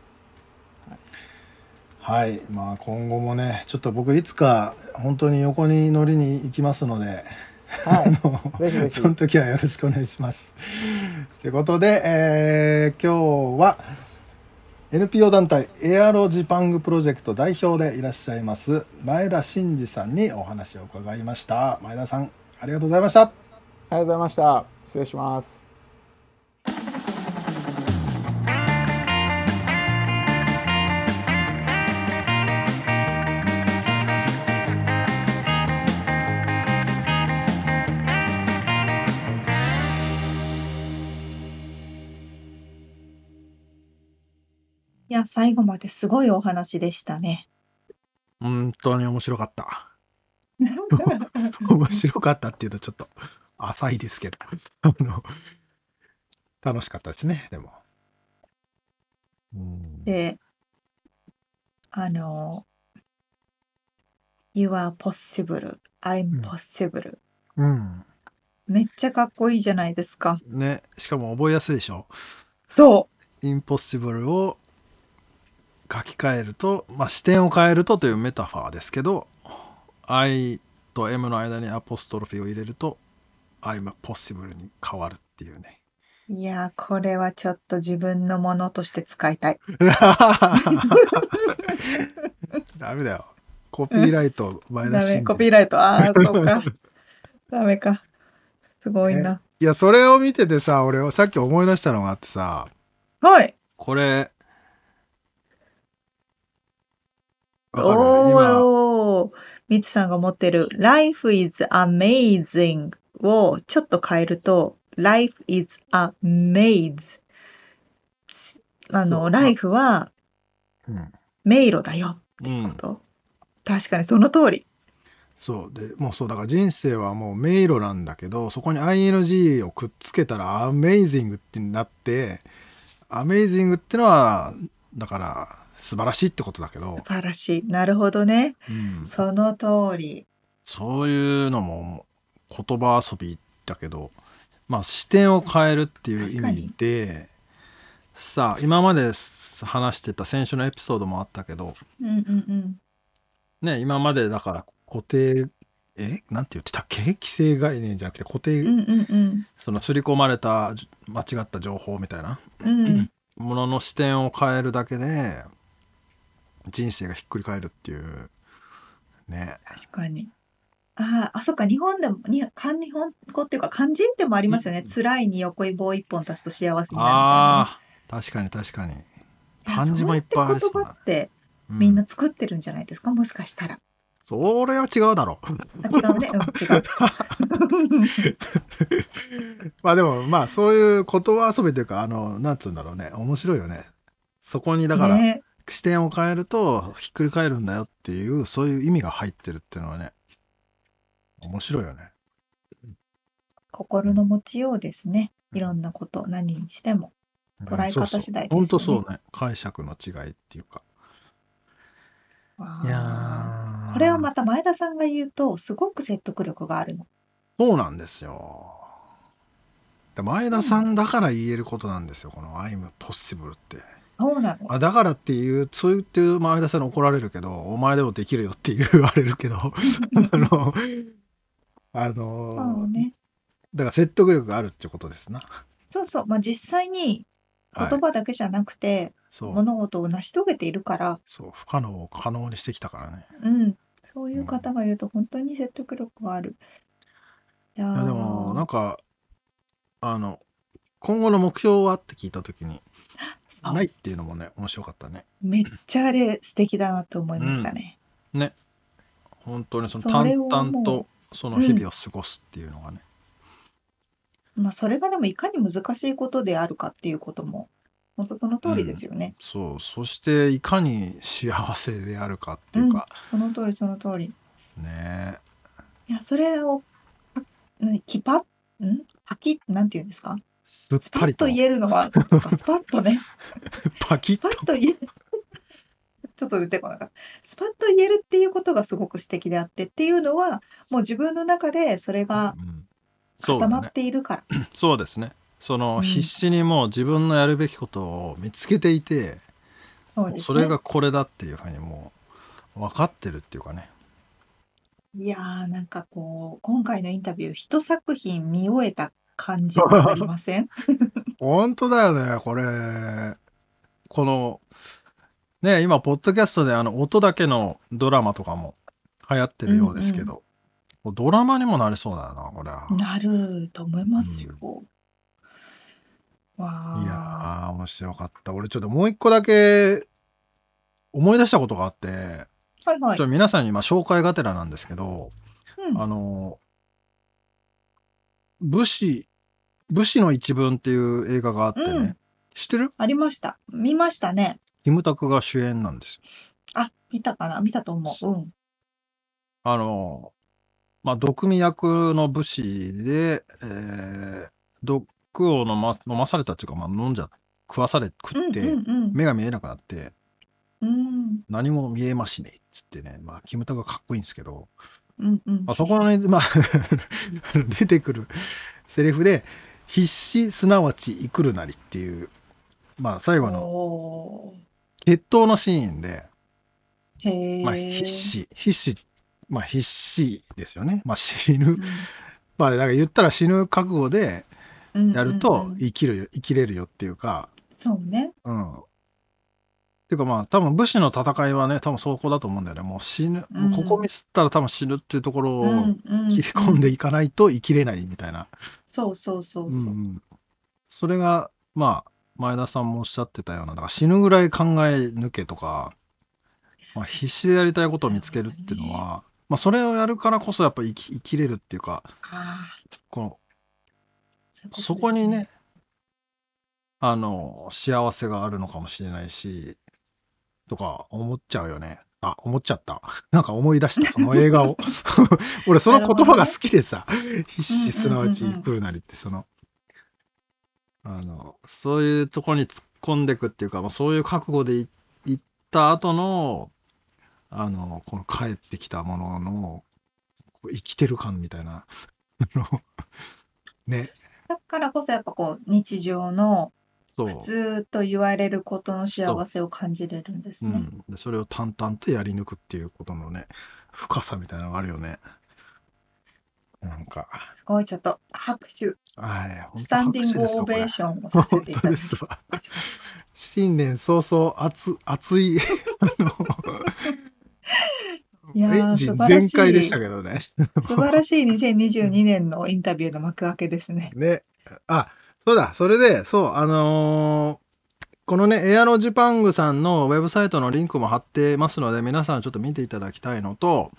はい。まあ今後もねちょっと僕いつか本当に横に乗りに行きますのではい、*laughs* ぜひぜひ。その時はよろしくお願いします。ということで、えー今日は NPO 団体エアロジパングプロジェクト代表でいらっしゃいます前田真二さんにお話を伺いました。前田さんありがとうございました。ありがとうございました。失礼します。や、最後まですごいお話でしたね。本当に面白かった。*laughs* 面白かったっていうとちょっと浅いですけど、あの楽しかったですね、でも。うんで、あの、You are possible, う I'm ん possible. うん。めっちゃかっこいいじゃないですか。ね、しかも覚えやすいでしょ？そインポッシブルを書き換えると、まあ、視点を変えるとというメタファーですけど I と M の間にアポストロフィーを入れると I'm possible に変わるっていうね。う。いや、これはちょっと自分のものとして使いたい。*laughs* ダメだよ。コピーライト前出し。コピーライト。ああ、そうか。*laughs* ダメか。すごいな。いや、それを見ててさ、俺はさっき思い出したのがあってさ、はい。これ、わかる今、おー。みつさんが持ってる Life is amazing をちょっと変えると Life is a maze あの、ライフはうん。迷路だよってうんこと。確かにその通り。そうでもうそうだから人生はもう迷路なんだけどそこに ING をくっつけたらアメイジングってなってアメイジングってのはだから素晴らしいってことだけど素、晴らしい。なるほどね。うん、その通り。そういうのも言葉遊びだけどまあ視点を変えるっていう意味でさあ今まで話してた先週のエピソードもあったけどうんうんうん。ね今までだから固定え？なんて言ってたっけ？既成概念じゃなくて固定、うんうんその刷り込まれたじ間違った情報みたいなうん。うん。*clears throat* ものの視点を変えるだけで人生がひっくり返るっていうね確かに。ああ、あ、そっか、日本でも、に、漢日本語っていうか漢字でもありますよね。辛いに横に棒一本足すと幸せになる。ああ確かに確かに漢字もいっぱいありそうそうだやって言葉ってうんみんな作ってるんじゃないですか、もしかしたら。それは違うだろうあ、違うね。うん、違う。*laughs* まあでもまあそういう言葉遊びというかあのなんつうんだろうね面白いよねそこにだからね、視点を変えるとひっくり返るんだよっていうそういう意味が入ってるっていうのはね面白いよね。心の持ちようですね。いろんなこと、何にしても。捉え方次第ですよね。本当そうね。解釈の違いっていうか。わいやこれはまた前田さんが言うと、すごく説得力があるの。そうなんですよ。で前田さんだから言えることなんですよこの「I'm possible」ってそうなの。あだからっていうそう言って前田さんに怒られるけどお前でもできるよって言われるけど *laughs* あのあのね。だから説得力があるってことですなそうそう。まあ実際に言はい葉だけじゃなくて、そう物事を成し遂げているから、そう不可能を可能にしてきたからねうん。そういう方が言うと本当に説得力がある。いやいやでーもなんかあの今後の目標は？って聞いた時に *laughs* ないっていうのもね面白かったね。めっちゃあれ素敵だなと思いましたね。ね。本当にそのそ淡々とその日々を過ごすっていうのがね、まあそれがでもいかに難しいことであるかっていうことも本当その通りですよね。そう。そしていかに幸せであるかっていうか、その通りその通り。ね。いやそれをは何キパッん？パキッなんていうんですか？スパッと言えるのはスパッとね。スパパキッと。ッと言えちょっと出てこなかった。スパッと言えるっていうことがすごく素敵であってっていうのはもう自分の中でそれが固まっているから、*clears throat* そうですね。その、うん。必死にもう自分のやるべきことを見つけていてそね。それがこれだっていうふうにもう分かってるっていうかね。いやーなんかこう今回のインタビュー一作品見終えた感じがありません？*laughs* 本当だよねこれ。このね今ポッドキャストであの音だけのドラマとかも流行ってるようですけど、もうドラマにもなりそうだよなこれは。なると思いますよ、わあ。いやー面白かった。俺ちょっともう一個だけ思い出したことがあって、はいはい。ちょっと皆さんに今紹介がてらなんですけど、うん。あの武士武士の一文っていう映画があってね、うん。知ってる？ありました。見ましたね。キムタクが主演なんですよ。あ見たかな？見たと思う。う。ん。あのまあ毒味役の武士で、えー毒を飲ま飲まされたっていうか、まあ、飲んじゃ食わされ食って、目が見えなくなってうん。うん何も見えましねっつってね、まあ、キムタクがかっこいいんですけど、うんうん。まあ、そこのね、まあ、*laughs* 出てくるセリフで「必死すなわち生くるなり」っていう、まあ、最後のお決闘のシーンで、まあ、必死。必死まあ必死ですよね、まあ、死ぬ。まあだから言ったら死ぬ覚悟でうんやるうんうんと生きるよ生きれるよっていうか。そうね。うん。っていうかまあ多分武士の戦いはね多分そこだと思うんだよね。もう死ぬ、うん。ここミスったら多分死ぬっていうところを切り込んでいかないと生きれないみたいな、そうそうそうそう、うんうん。それがまあ前田さんもおっしゃってたようなだから死ぬぐらい考え抜けとか、まあ、必死でやりたいことを見つけるっていうのは、まあ、それをやるからこそやっぱ生き生きれるっていうかあこのそこにねあの幸せがあるのかもしれないしとか思っちゃうよね。あ思っちゃった。*laughs* なんか思い出した。*laughs* その映画を。*laughs* 俺その言葉が好きでさ「必死すなわち来るなり」ってその。あのそういうとこに突っ込んでいくっていうか、まあ、そういう覚悟でい行った後のあのこの帰ってきたものの生きてる感みたいなあのね。だからこそやっぱこう日常の普通と言われることの幸せを感じれるんですね。うん、でそれを淡々とやり抜くっていうことのね深さみたいなのがあるよねなんかすごいちょっと拍手はいスタンディングオベーションをさせ本ていただきます。新年早々熱 *laughs* 熱いあのいや全開でしたけどね。素晴らしい2022年のインタビューの幕開けですね。ね。あ、そうだ。それで、そう、あのーこのね、エアロジパングさんのウェブサイトのリンクも貼ってますので、皆さんちょっと見ていただきたいのと、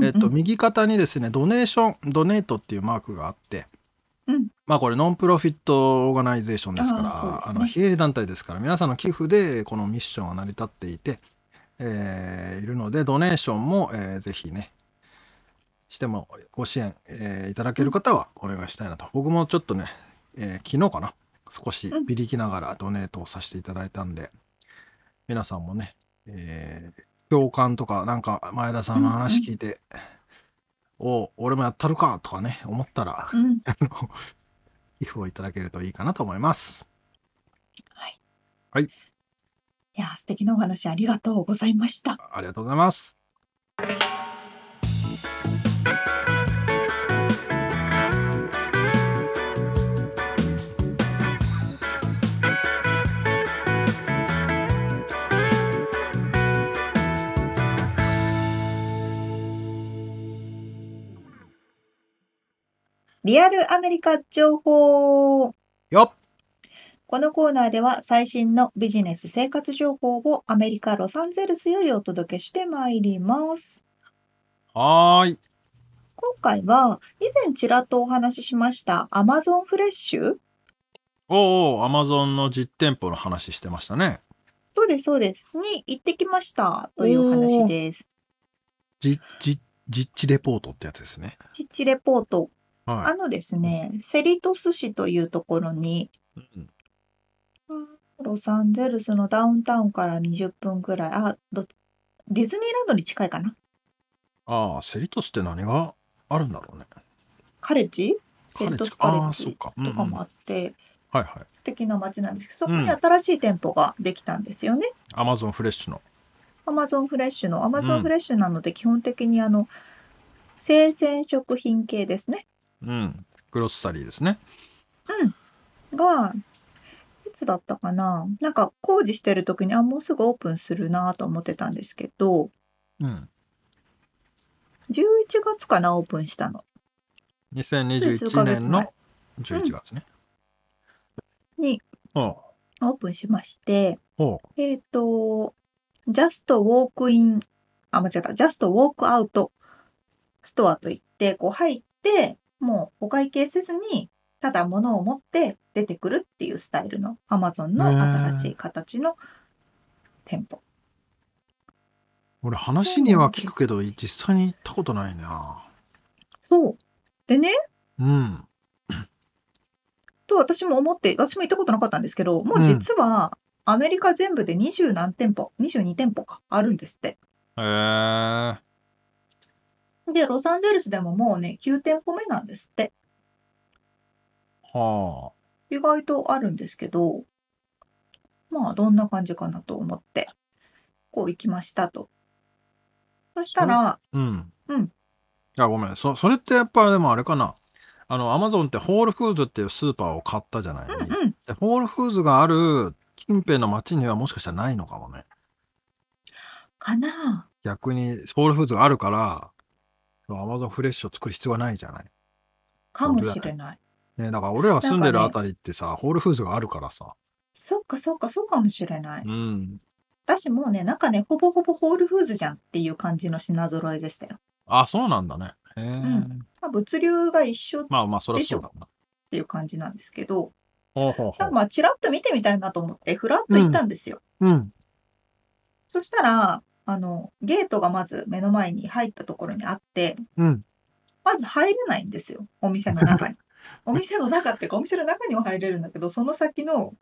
えっと、右肩にですね、 donation、donate っていうマークがあって、うんまあこれ non-profit organization ですから、あねあの非営利団体ですから、皆さんの寄付でこのミッションは成り立っていて、えーいるので、 donation も、えーぜひね、してもご支援、えーいただける方はお願いしたいなと。僕もちょっとね、えー昨日かな、少しうんビリきながらドネートをさせていただいたんで、皆さんもね、えー共感とか、なんか前田さんの話聞いて、お俺もやったるかとかね、思ったら、うん *laughs* あの寄付をいただけるといいかなと思います。いやー素敵なお話ありがとうございました。ありがとうございます。リアルアメリカ情報よっこのコーナーでは最新のビジネス生活情報をアメリカ・ロサンゼルスよりお届けしてまいります。はーい。今回は以前ちらっとお話ししましたアマゾンフレッシュおうおう、アマゾンの実店舗の話してましたね。そうですそうですに行ってきましたという話です。じ、じ、実地レポートってやつですね。チッチレポート。はあのですね、セリトス市というところにい。うんロサンゼルスのダウンタウンから20分くらい、あ、どディズニーランドに近いかな？ああ、セリトスって何があるんだろうね。カレッジ？セリトスカレああ、ッジそうか。とかもあって、はいはい。素敵な街なんですけど、そこうんに新しい店舗ができたんですよね。アマゾンフレッシュの。アマゾンフレッシュの、アマゾうんンフレッシュなので基本的にあの、生鮮食品系ですね。うん。グロッサリーですね。が、いつだったかななんか工事してる時に、あ、もうすぐオープンするなと思ってたんですけど、うん。11月かな、オープンしたの。つい数2021ヶ月前年の11月ね。におうオープンしまして、えっ、と、Just Walk In、あ、間違った、Just Walk Out ストアといって、こう入って、もうお会計せずに、ただ物を持って出てくるっていうスタイルの Amazon の新しい形の店舗。俺話には聞くけど、実際に行ったことないな。そう。でね、うん。と私も思って、私も行ったことなかったんですけど、もう実はアメリカ全部で20何店舗、22店舗かあるんですって。へえ。で、ロサンゼルスでももうね、9店舗目なんですって。は意外とあるんですけど、まあ、どんな感じかなと思って、こう行きましたと。そしたら、あ。うん。うん。いや、ごめん。そ、それってやっぱでもあれかな。あの、アマゾンってホールフーズっていうスーパーを買ったじゃない？うんうん。でホールフーズがある近辺の町にはもしかしたらないのかもね。かな逆にホールフーズがあるから、アマゾンフレッシュを作る必要はないじゃない。かもしれない。ね、だから俺らが住んでるなんかあたりってさ、ホールフーズがあるからさ。そっかそっか、そうかもしれない。うん。私もうね、中ね、ほぼほぼホールフーズじゃんっていう感じの品揃えでしたよ。あ、そうなんだね。へえ、んまあ、物流が一緒っまあまあ、そりゃそうだな。ていう感じなんですけど、ほうほうほう。まあ、ちらっと見てみたいなと思って、ふらっと行ったんですよ。うん。そしたら、あの、ゲートがまず目の前に入ったところにあって、うん。まず入れないんですよ、お店の中に。*laughs* お店の中っていうか、お店の中には入れるんだけど、その先の、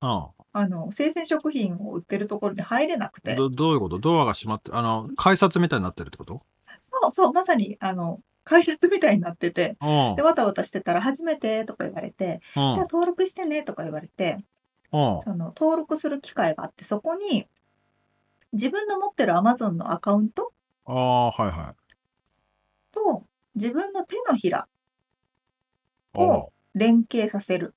ああの、生鮮食品を売ってるところに入れなくて、どどういうこと？ドアが閉まって、あの、改札みたいになってるってこと？そうそう、まさに、あの、改札みたいになってて、うんで、。わたわたしてたら、初めてとか言われて、うんじゃあ。登録してねとか言われて、うん。その登録する機会があって、そこに、自分の持ってる Amazon のアカウントああ、はいはい。と、自分の手のひらあを連携させる。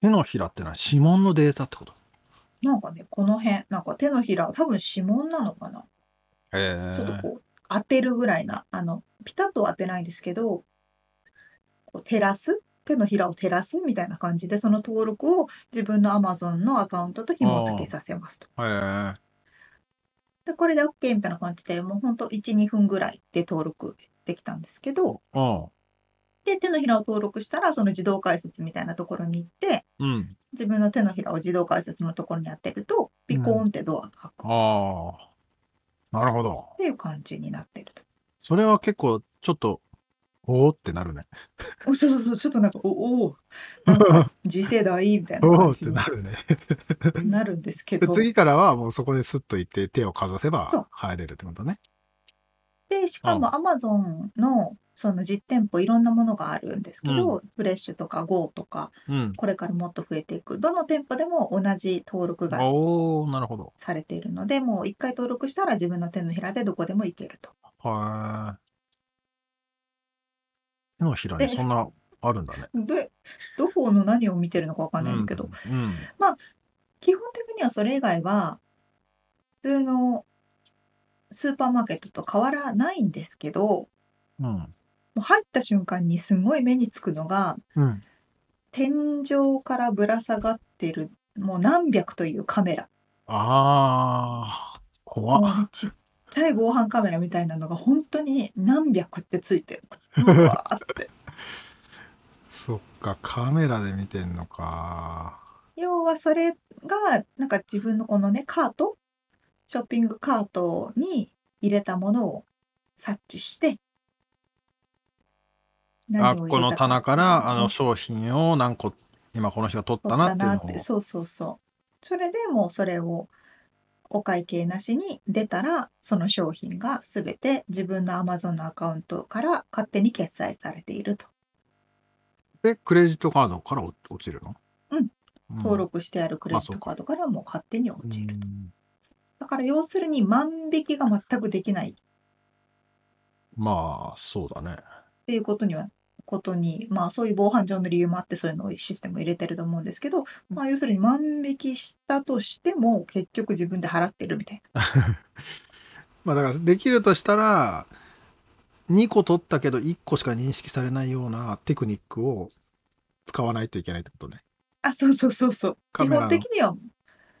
手のひらってのは指紋のデータってこと？なんかね、この辺、なんか手のひら、多分指紋なのかな？ちょっとこう当てるぐらいなあのピタッとは当てないんですけどこう照らす手のひらを照らすみたいな感じでその登録を自分の Amazon のアカウントと紐付けさせますと。でこれで OK みたいな感じでもうほんと12分ぐらいで登録できたんですけどうん。で手のひらを登録したらその自動解説みたいなところに行ってうん。自分の手のひらを自動解説のところに当てるとピコーンってドアが開くっああ。なるほど。ていう感じになってると。それは結構、ちょっと、おおってなるね。おそうそうそうちょっとなんかおお *laughs* なんか次世代みたいなおおってなるね。なるんですけでど次からはもうそこでスッと行って手をかざせそうば入れるってことね。でしかも Amazon のその実店舗いろんなものがあるんですけど、フレッシュとか GO とかうん。これからもっと増えていくどの店舗でも同じ登録がおおなるほど。されているのでもう一回登録したら自分の手のひらでどこでも行けると。はい。手のひらにそんなあるんだね。でどこの何を見てるのかわかんないんだけど、うん。基本的にはそれ以外は普通のスーパーマーケットと変わらないんですけどうん。もう入った瞬間にすごい目につくのがうん。天井からぶら下がってるもう何百というカメラああ、怖っ。ちっちゃい防犯カメラみたいなのが本当に何百ってついてる。*laughs* うわーって。そっか、カメラで見てんのか。要はそれがなんか自分のこのねカートショッピングカートに入れたものを察知してあ、この棚からあのうん商品を何個今この人が取っ取たなっていうのを。そうそうそう。それでもうそれをお会計なしに出たらその商品が全て自分の Amazon のアカウントから勝手に決済されていると。で、クレジットカードから落落ちるの？うん。うん。登録してあるクレジットカードからもう勝手に落ちると。うん。だから要するに万引きが全くできない。まあ、そうだね。っていうことにはことにまあそういう防犯上の理由もあってそういうのをシステムを入れてると思うんですけど、まあ、要するに万引きしたとしても結局自分で払ってるみたいな *laughs* まあだからできるとしたら2個取ったけど1個しか認識されないようなテクニックを使わないといけないってことね。あそうそうそうそう基本的には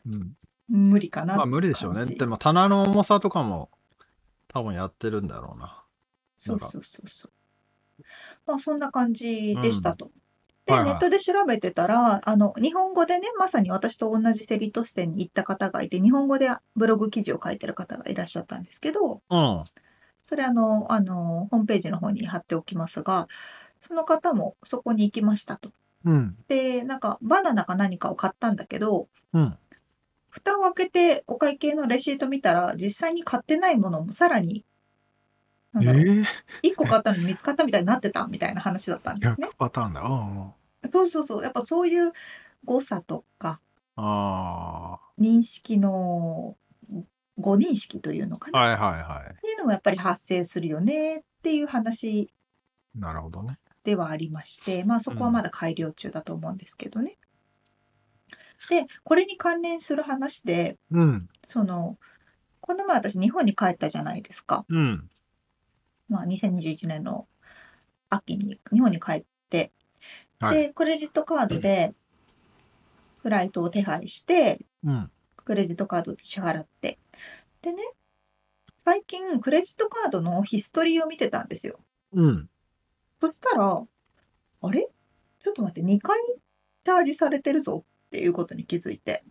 うん。無理かなまあ無理でしょうね。でも棚の重さとかも多分やってるんだろうな。そうそうそうそうまあそんな感じでしたと。はいで、はいネットで調べてたらあの日本語でねまさに私と同じセリトス店に行った方がいて日本語でブログ記事を書いてる方がいらっしゃったんですけどうん。それあのあのホームページの方に貼っておきますがその方もそこに行きましたと。うん。でなんかバナナか何かを買ったんだけどうん。蓋を開けてお会計のレシート見たら実際に買ってないものもさらになえんだろうー、1個買ったのに見つかったみたいになってたみたいな話だったんですね逆。パターンだ。うん。そうそうそうやっぱそういう誤差とかあ認識の誤認識というのかあ。な、はいはいはっていうのもやっぱり発生するよねっていう話い。なるほどね。ではありましてまあそこはまだ改良中だと思うんですけどね。でこれに関連する話でうん。そのこの前私日本に帰ったじゃないですか。うん。まあ、2021年の秋に日本に帰って、はいでクレジットカードでフライトを手配してうん。クレジットカードで支払ってでね最近クレジットカードのヒストリーを見てたんですようん。そしたらあれ？ちょっと待って2回チャージされてるぞっていうことに気づいて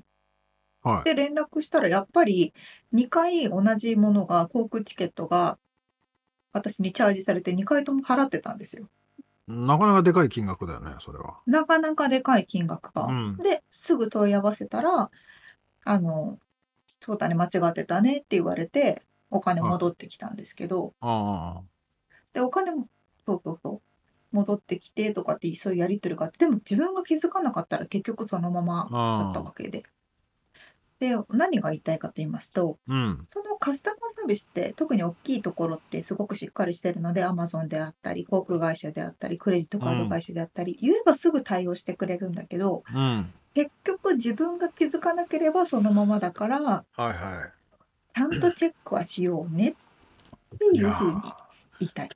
はい。で連絡したらやっぱり2回同じものが航空チケットが私にチャージされて2回とも払ってたんですよなかなかでかい金額だよね、それは。なかなかでかい金額が。うんですぐ問い合わせたらあの「そうだね間違ってたね」って言われてお金戻ってきたんですけど、あでお金もそうそうそう戻ってきてとかってそういうやり取りがあってでも自分が気づかなかったら結局そのままあ。だったあわけで。で何が言いたいかと言いますとうん。そのカスタマーサービスって特に大きいところってすごくしっかりしてるので Amazon であったり航空会社であったりクレジットカード会社であったり、言えばすぐ対応してくれるんだけどうん。結局自分が気づかなければそのままだからはいはい。ちゃんとチェックはしようねっていうふうにー言いたい。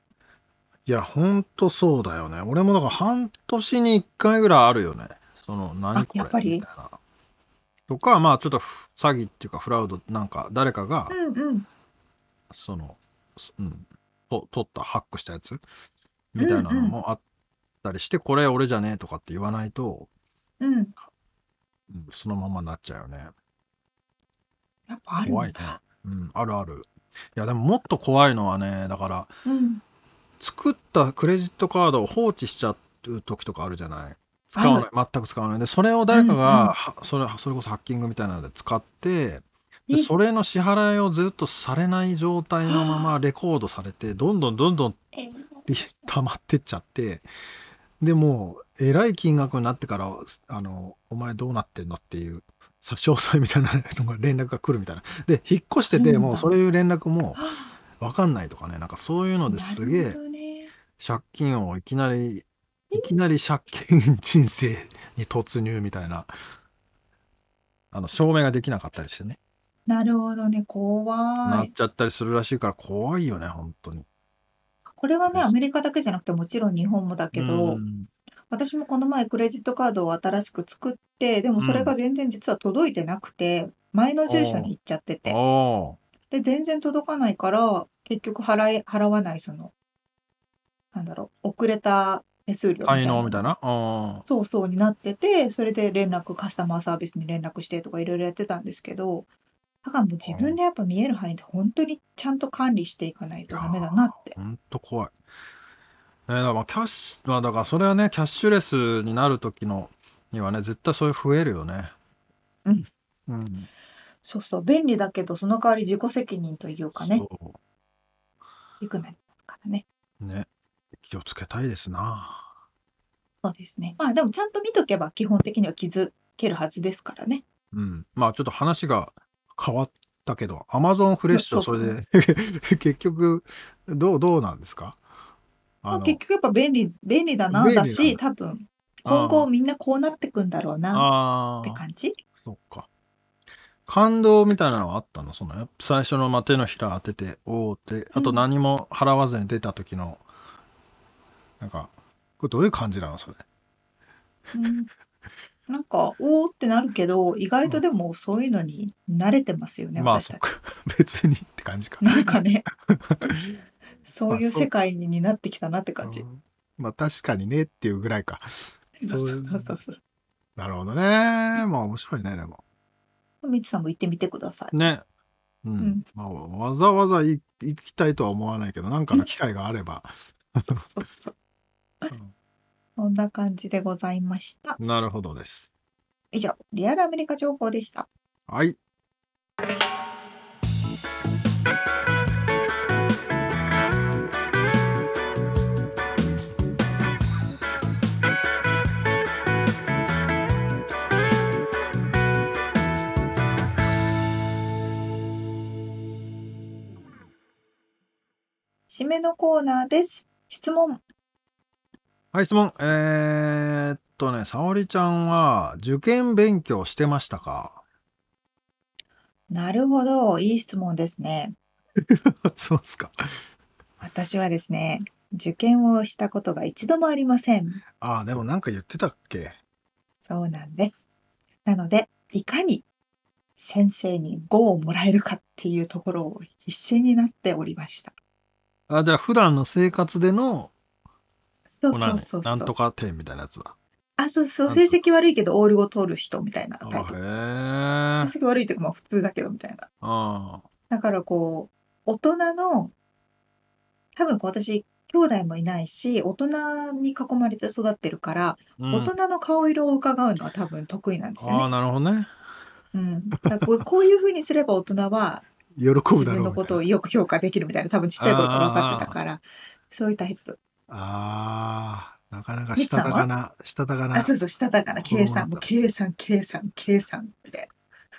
いやほんとそうだよね俺もだから半年に1回ぐらいあるよねその何これやっぱり？みたいなとかまあちょっとふ詐欺っていうかフラウドなんか誰かがうんうん。その、すうん、と取ったハックしたやつ？みたいなのもあったりして、これ俺じゃねえとかって言わないと、うん。うんそのままになっちゃうよね。やっぱある。怖いね。うん、あるある。いやでももっと怖いのはね、だからうん。作ったクレジットカードを放置しちゃう時とかあるじゃない？使わない、全く使わない。で、それを誰かが、うんうん。はそれ、それこそハッキングみたいなので使って、え。でそれの支払いをずっとされない状態のままレコードされて、どんどんどんどんえ。溜まってっちゃってでもうえらい金額になってからあの「お前どうなってんの?」っていう差し押さえみたいなのが連絡が来るみたいな。で引っ越しててうん。もうそういう連絡も分かんないとかねなんかそういうのですげえ借金をいきなりいきなり借金人生に突入みたいなあの証明ができなかったりしてね。なるほどね、怖ないっ。ちゃったりするらしいから怖いよね本当に。これはね、アメリカだけじゃなくて、もちろん日本もだけど、うん。私もこの前クレジットカードを新しく作って、でもそれが全然実は届いてなくて、前の住所に行っちゃってて、おで、全然届かないから、結局払い、払わない、その、なんだろう、遅れた手数料みたい滞な。納みたいな？うんそうそうになってて、それで連絡、カスタマーサービスに連絡してとかいろいろやってたんですけど、だからもう自分でやっぱ見える範囲で本当にちゃんと管理していかないとダメだなって。ほんと怖い。ね、だからまあキャッシュ、まあだからそれはね、キャッシュレスになる時のにはね、絶対それ増えるよね。うん。うん。そうそう、便利だけど、その代わり自己責任というかね、そ良くなりますからね。う。ね。気をつけたいですな。そうですね。まあでもちゃんと見とけば基本的には気づけるはずですからね。うん。まあちょっと話が変わったけど、アマゾンフレッシュはそれで、*laughs* 結局、どう、どうなんですか？まあ、結局やっぱ便利、便利だな、だだし、多分、今後みんなこうなってくんだろうなって感じ？そっか。感動みたいなのはあったの？その最初のまあ手のひら当てておおってあとうん何も払わずに出た時の、なんかこれどういう感じなのそれ？うん。なんか、おーってなるけど、意外とでもそういうのに慣れてますよね、私たち。まあそっか。*laughs* 別にって感じか。なんかね、*laughs* そういう世界になってきたなって感じ。うん。まあ確かにねっていうぐらいか。*laughs* そうそうそう。そうそう。なるほどね。まあ面白いねでも。みつさんも行ってみてください。ね。うん、ん。まあわざわざ行行きたいとは思わないけどなんかの機会があれば、そうそうそう。そんな感じでございました。なるほどです以上、リアルアメリカ情報でした。はい締めのコーナーです。質問。はい、質問。えー、っとね、沙織ちゃんは受験勉強してましたか？なるほど、いい質問ですね。*laughs* そうっすか。私はですね、受験をしたことが一度もありません。ああ、でもなんか言ってたっけ？そうなんです。なので、いかに先生に5をもらえるかっていうところを必死になっておりました。あ、じゃあ普段の生活での、そうこそうそう。なんとか点みたいなやつだ。あ、そうそう、成績悪いけどオールを取る人みたいなあタイプ。成績悪いっていうかまあ普通だけどみたいな。あだからこう、大人の、多分こう私、兄弟もいないし、大人に囲まれて育ってるから、うん大人の顔色を伺うのは多分得意なんですよああ、ね。なるほどね。うん。だこうこういうふうにすれば大人は喜ぶ自だろうみたいな。分のことをよく評価できるみたいな、多分ちっちゃい頃から分かってたから、そういうタイプ。ああ、なかなかしたたかな、したたかあ、な。そうそう、したたかな、計算、もう計算、計算、計算、みたい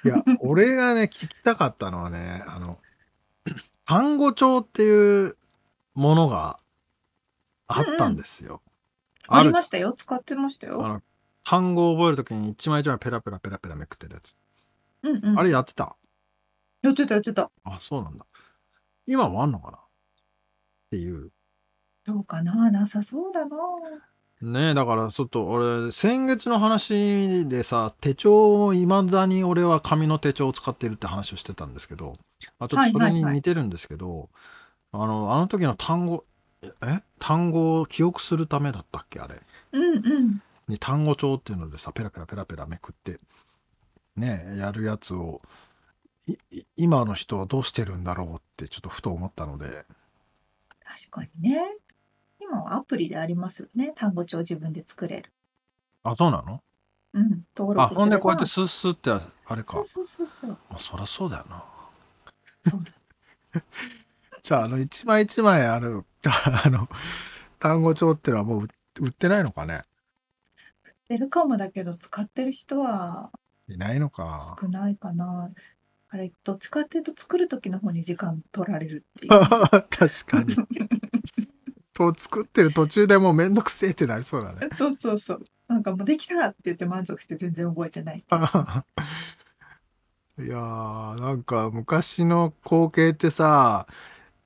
いや、俺がね、聞きたかったのはね、あの、単語帳っていうものがあったんですよ。な。ありるましたよ。使ってましたよ。あの単語を覚えるときに一枚一枚ペラペラペラペラめくってるやつ。うんうん。あれやってた？やってたやってた。あ、そうなんだ。今もあんのかな？っていう。どうかな？なさそうだな。ねえ、だからちょっと俺、先月の話でさ、手帳をいまだに俺は紙の手帳を使ってるって話をしてたんですけど、まあ、ちょっとそれに似てるんですけど、あの、あの時の単語、え？単語を記憶するためだったっけあれ？うんうん。に単語帳っていうのでさ、ペラペラペラペラめくって、ねえ、やるやつを、今の人はどうしてるんだろうってちょっとふと思ったので、確かにね。今はアプリでありますよね。単語帳自分で作れる。あ、そうなの？うん。登あ、録すればほんでこうやってスッスッってあれかそう。そうそうそう。まあ、そりゃそうだよな。そうだ。*laughs* じゃあ、あの、一枚一枚ある、*laughs* あの、単語帳ってのはもう売売ってないのかね？出るかもだけど、使ってる人はいないのか。少ないかな。あれ、どっちかっていうと作る時の方に時間取られるっていう。*laughs* 確かに。と、作ってる途中でもうめんどくせえってなりそうだね。*laughs* そうそうそう。なんかもうできたって言って満足して全然覚えてない。*laughs* いやー、なんか昔の光景ってさ、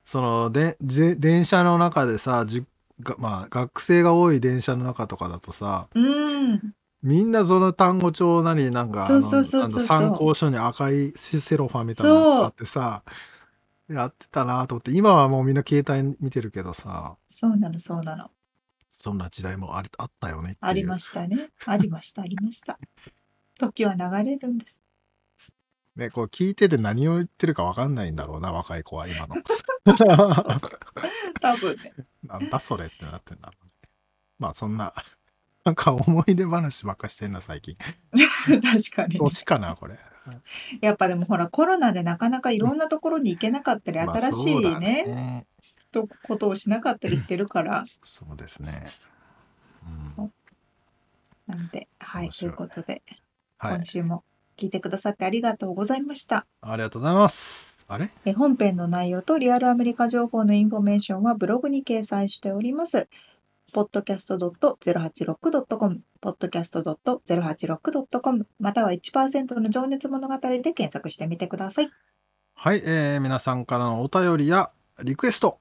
そのでで電車の中でさじがまあ学生が多い電車の中とかだとさうん。みんなその単語帳なりなんか参考書に赤いセロファンみたいなの使ってさやってたなと思って今はもうみんな携帯見てるけどさそうなの、そうなの。そんな時代もありあったよねありましたね。ありました、ありました。*laughs* 時は流れるんです。ね、こう聞いてて何を言ってるか分かんないんだろうな若い子は今の *laughs* そうそう多分ね。なんだそれってなってんだろうねまあそんななんか思い出話ばっかしてんな最近 *laughs* 確かにね、年かなこれ *laughs* やっぱでもほらコロナでなかなかいろんなところに行けなかったり、まあ新しいね,、ねとことをしなかったりしてるから。*laughs* そうですね。うんなんで、はい、ということで、はい今週も聞いてくださってありがとうございました。ありがとうございます。あれ？え本編の内容とリアルアメリカ情報のインフォメーションはブログに掲載しております。podcast.086.com、podcast.086.com、または1%の情熱物語で検索してみてください。はい、えー皆さんからのお便りやリクエスト、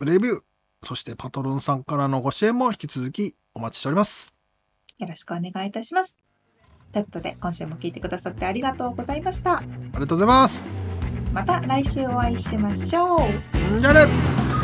レビュー、そしてパトロンさんからのご支援も引き続きお待ちしております。よろしくお願いいたします。ということで、今週も聞いてくださってありがとうございました。ありがとうございます。また来週お会いしましょう。んじゃあね